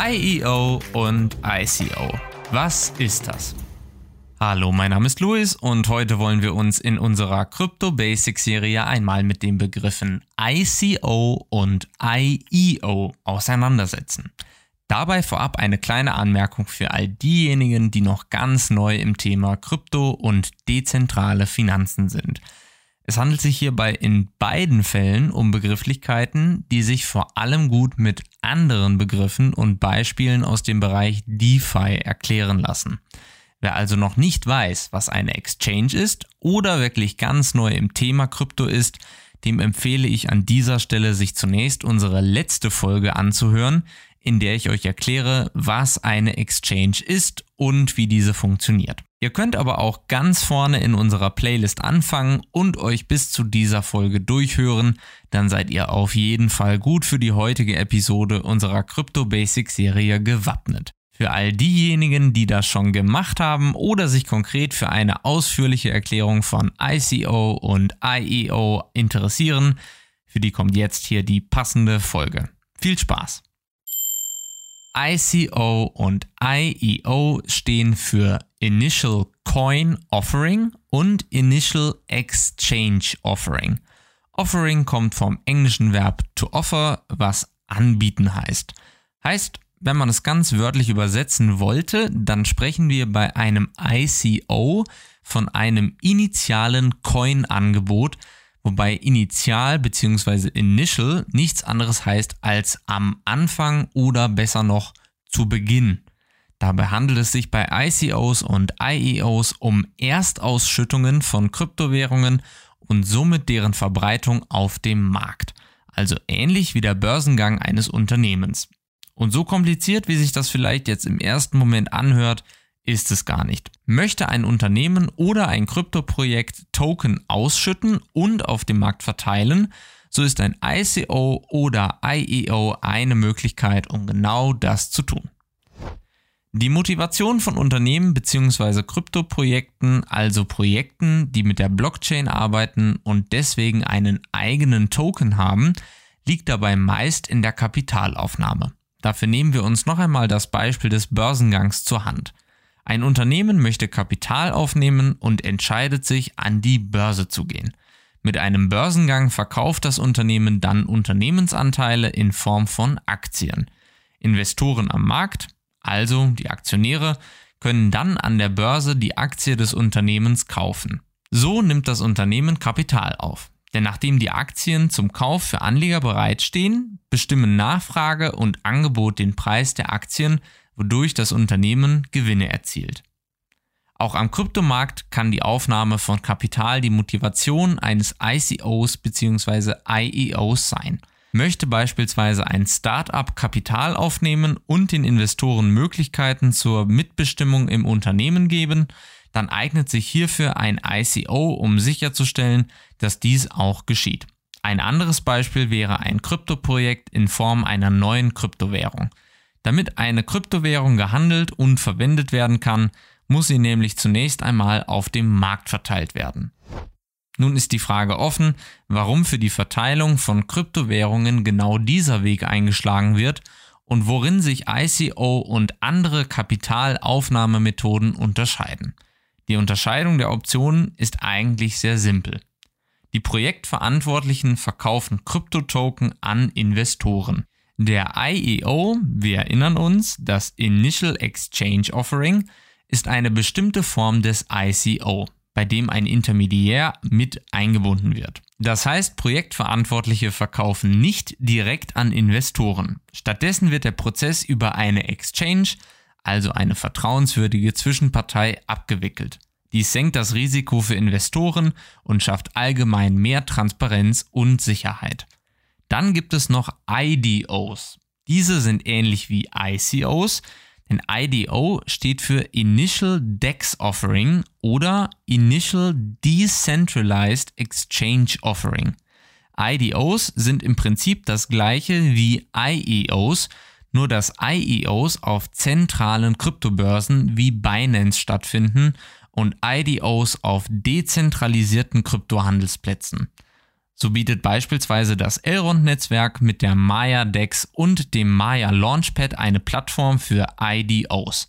IEO und ICO. Was ist das? Hallo, mein Name ist Luis und heute wollen wir uns in unserer Crypto Basics Serie einmal mit den Begriffen ICO und IEO auseinandersetzen. Dabei vorab eine kleine Anmerkung für all diejenigen, die noch ganz neu im Thema Krypto und dezentrale Finanzen sind. Es handelt sich hierbei in beiden Fällen um Begrifflichkeiten, die sich vor allem gut mit anderen Begriffen und Beispielen aus dem Bereich DeFi erklären lassen. Wer also noch nicht weiß, was eine Exchange ist oder wirklich ganz neu im Thema Krypto ist, dem empfehle ich an dieser Stelle, sich zunächst unsere letzte Folge anzuhören, in der ich euch erkläre, was eine Exchange ist und wie diese funktioniert. Ihr könnt aber auch ganz vorne in unserer Playlist anfangen und euch bis zu dieser Folge durchhören, dann seid ihr auf jeden Fall gut für die heutige Episode unserer Crypto Basics Serie gewappnet. Für all diejenigen, die das schon gemacht haben oder sich konkret für eine ausführliche Erklärung von ICO und IEO interessieren, für die kommt jetzt hier die passende Folge. Viel Spaß! ICO und IEO stehen für Initial Coin Offering und Initial Exchange Offering. Offering kommt vom englischen Verb to offer, was anbieten heißt. Heißt, wenn man es ganz wörtlich übersetzen wollte, dann sprechen wir bei einem ICO von einem initialen Coin-Angebot, wobei initial bzw. initial nichts anderes heißt als am Anfang oder besser noch zu Beginn. Dabei handelt es sich bei ICOs und IEOs um Erstausschüttungen von Kryptowährungen und somit deren Verbreitung auf dem Markt. Also ähnlich wie der Börsengang eines Unternehmens. Und so kompliziert, wie sich das vielleicht jetzt im ersten Moment anhört, ist es gar nicht. Möchte ein Unternehmen oder ein Kryptoprojekt Token ausschütten und auf dem Markt verteilen, so ist ein ICO oder IEO eine Möglichkeit, um genau das zu tun. Die Motivation von Unternehmen bzw. Kryptoprojekten, also Projekten, die mit der Blockchain arbeiten und deswegen einen eigenen Token haben, liegt dabei meist in der Kapitalaufnahme. Dafür nehmen wir uns noch einmal das Beispiel des Börsengangs zur Hand. Ein Unternehmen möchte Kapital aufnehmen und entscheidet sich, an die Börse zu gehen. Mit einem Börsengang verkauft das Unternehmen dann Unternehmensanteile in Form von Aktien. Investoren am Markt, also die Aktionäre, können dann an der Börse die Aktie des Unternehmens kaufen. So nimmt das Unternehmen Kapital auf. Denn nachdem die Aktien zum Kauf für Anleger bereitstehen, bestimmen Nachfrage und Angebot den Preis der Aktien wodurch das Unternehmen Gewinne erzielt. Auch am Kryptomarkt kann die Aufnahme von Kapital die Motivation eines ICOs bzw. IEOs sein. Möchte beispielsweise ein Startup Kapital aufnehmen und den Investoren Möglichkeiten zur Mitbestimmung im Unternehmen geben, dann eignet sich hierfür ein ICO, um sicherzustellen, dass dies auch geschieht. Ein anderes Beispiel wäre ein Kryptoprojekt in Form einer neuen Kryptowährung. Damit eine Kryptowährung gehandelt und verwendet werden kann, muss sie nämlich zunächst einmal auf dem Markt verteilt werden. Nun ist die Frage offen, warum für die Verteilung von Kryptowährungen genau dieser Weg eingeschlagen wird und worin sich ICO und andere Kapitalaufnahmemethoden unterscheiden. Die Unterscheidung der Optionen ist eigentlich sehr simpel. Die Projektverantwortlichen verkaufen Kryptotoken an Investoren. Der IEO, wir erinnern uns, das Initial Exchange Offering, ist eine bestimmte Form des ICO, bei dem ein Intermediär mit eingebunden wird. Das heißt, Projektverantwortliche verkaufen nicht direkt an Investoren. Stattdessen wird der Prozess über eine Exchange, also eine vertrauenswürdige Zwischenpartei, abgewickelt. Dies senkt das Risiko für Investoren und schafft allgemein mehr Transparenz und Sicherheit. Dann gibt es noch IDOs. Diese sind ähnlich wie ICOs, denn IDO steht für Initial DEX Offering oder Initial Decentralized Exchange Offering. IDOs sind im Prinzip das gleiche wie IEOs, nur dass IEOs auf zentralen Kryptobörsen wie Binance stattfinden und IDOs auf dezentralisierten Kryptohandelsplätzen. So bietet beispielsweise das Elrond-Netzwerk mit der Maya Dex und dem Maya Launchpad eine Plattform für IDOs.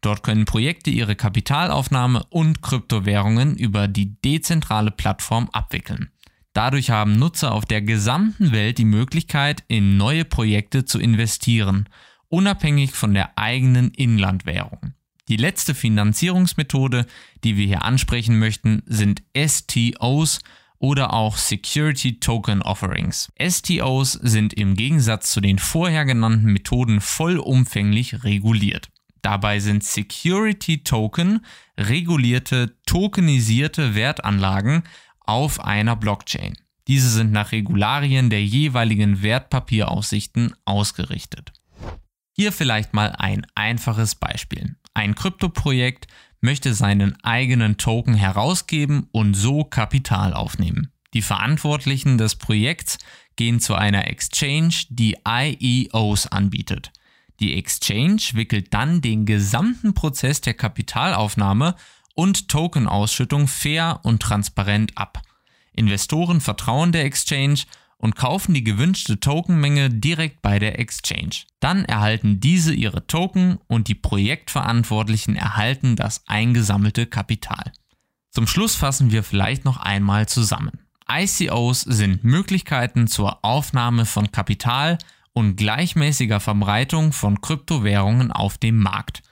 Dort können Projekte ihre Kapitalaufnahme und Kryptowährungen über die dezentrale Plattform abwickeln. Dadurch haben Nutzer auf der gesamten Welt die Möglichkeit, in neue Projekte zu investieren, unabhängig von der eigenen Inlandwährung. Die letzte Finanzierungsmethode, die wir hier ansprechen möchten, sind STOs oder auch Security Token Offerings. STOs sind im Gegensatz zu den vorher genannten Methoden vollumfänglich reguliert. Dabei sind Security Token regulierte, tokenisierte Wertanlagen auf einer Blockchain. Diese sind nach Regularien der jeweiligen Wertpapieraufsichten ausgerichtet. Hier vielleicht mal ein einfaches Beispiel. Ein Kryptoprojekt möchte seinen eigenen Token herausgeben und so Kapital aufnehmen. Die Verantwortlichen des Projekts gehen zu einer Exchange, die IEOs anbietet. Die Exchange wickelt dann den gesamten Prozess der Kapitalaufnahme und Tokenausschüttung fair und transparent ab. Investoren vertrauen der Exchange und kaufen die gewünschte Tokenmenge direkt bei der Exchange. Dann erhalten diese ihre Token und die Projektverantwortlichen erhalten das eingesammelte Kapital. Zum Schluss fassen wir vielleicht noch einmal zusammen. ICOs sind Möglichkeiten zur Aufnahme von Kapital und gleichmäßiger Verbreitung von Kryptowährungen auf dem Markt.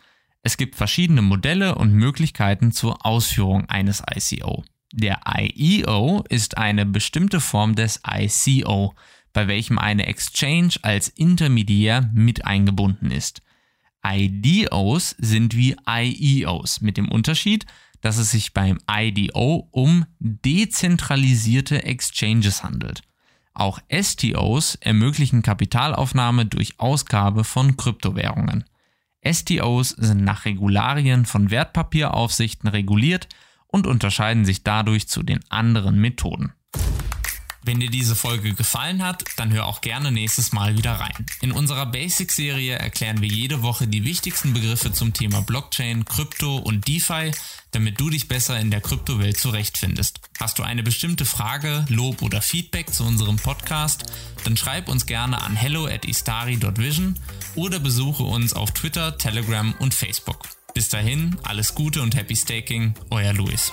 Es gibt verschiedene Modelle und Möglichkeiten zur Ausführung eines ICO. Der IEO ist eine bestimmte Form des ICO, bei welchem eine Exchange als Intermediär mit eingebunden ist. IDOs sind wie IEOs mit dem Unterschied, dass es sich beim IDO um dezentralisierte Exchanges handelt. Auch STOs ermöglichen Kapitalaufnahme durch Ausgabe von Kryptowährungen. STOs sind nach Regularien von Wertpapieraufsichten reguliert und unterscheiden sich dadurch zu den anderen Methoden. Wenn dir diese Folge gefallen hat, dann hör auch gerne nächstes Mal wieder rein. In unserer Basic-Serie erklären wir jede Woche die wichtigsten Begriffe zum Thema Blockchain, Krypto und DeFi, damit du dich besser in der Kryptowelt zurechtfindest. Hast du eine bestimmte Frage, Lob oder Feedback zu unserem Podcast, dann schreib uns gerne an hello at istari.vision oder besuche uns auf Twitter, Telegram und Facebook. Bis dahin, alles Gute und Happy Staking, euer Luis.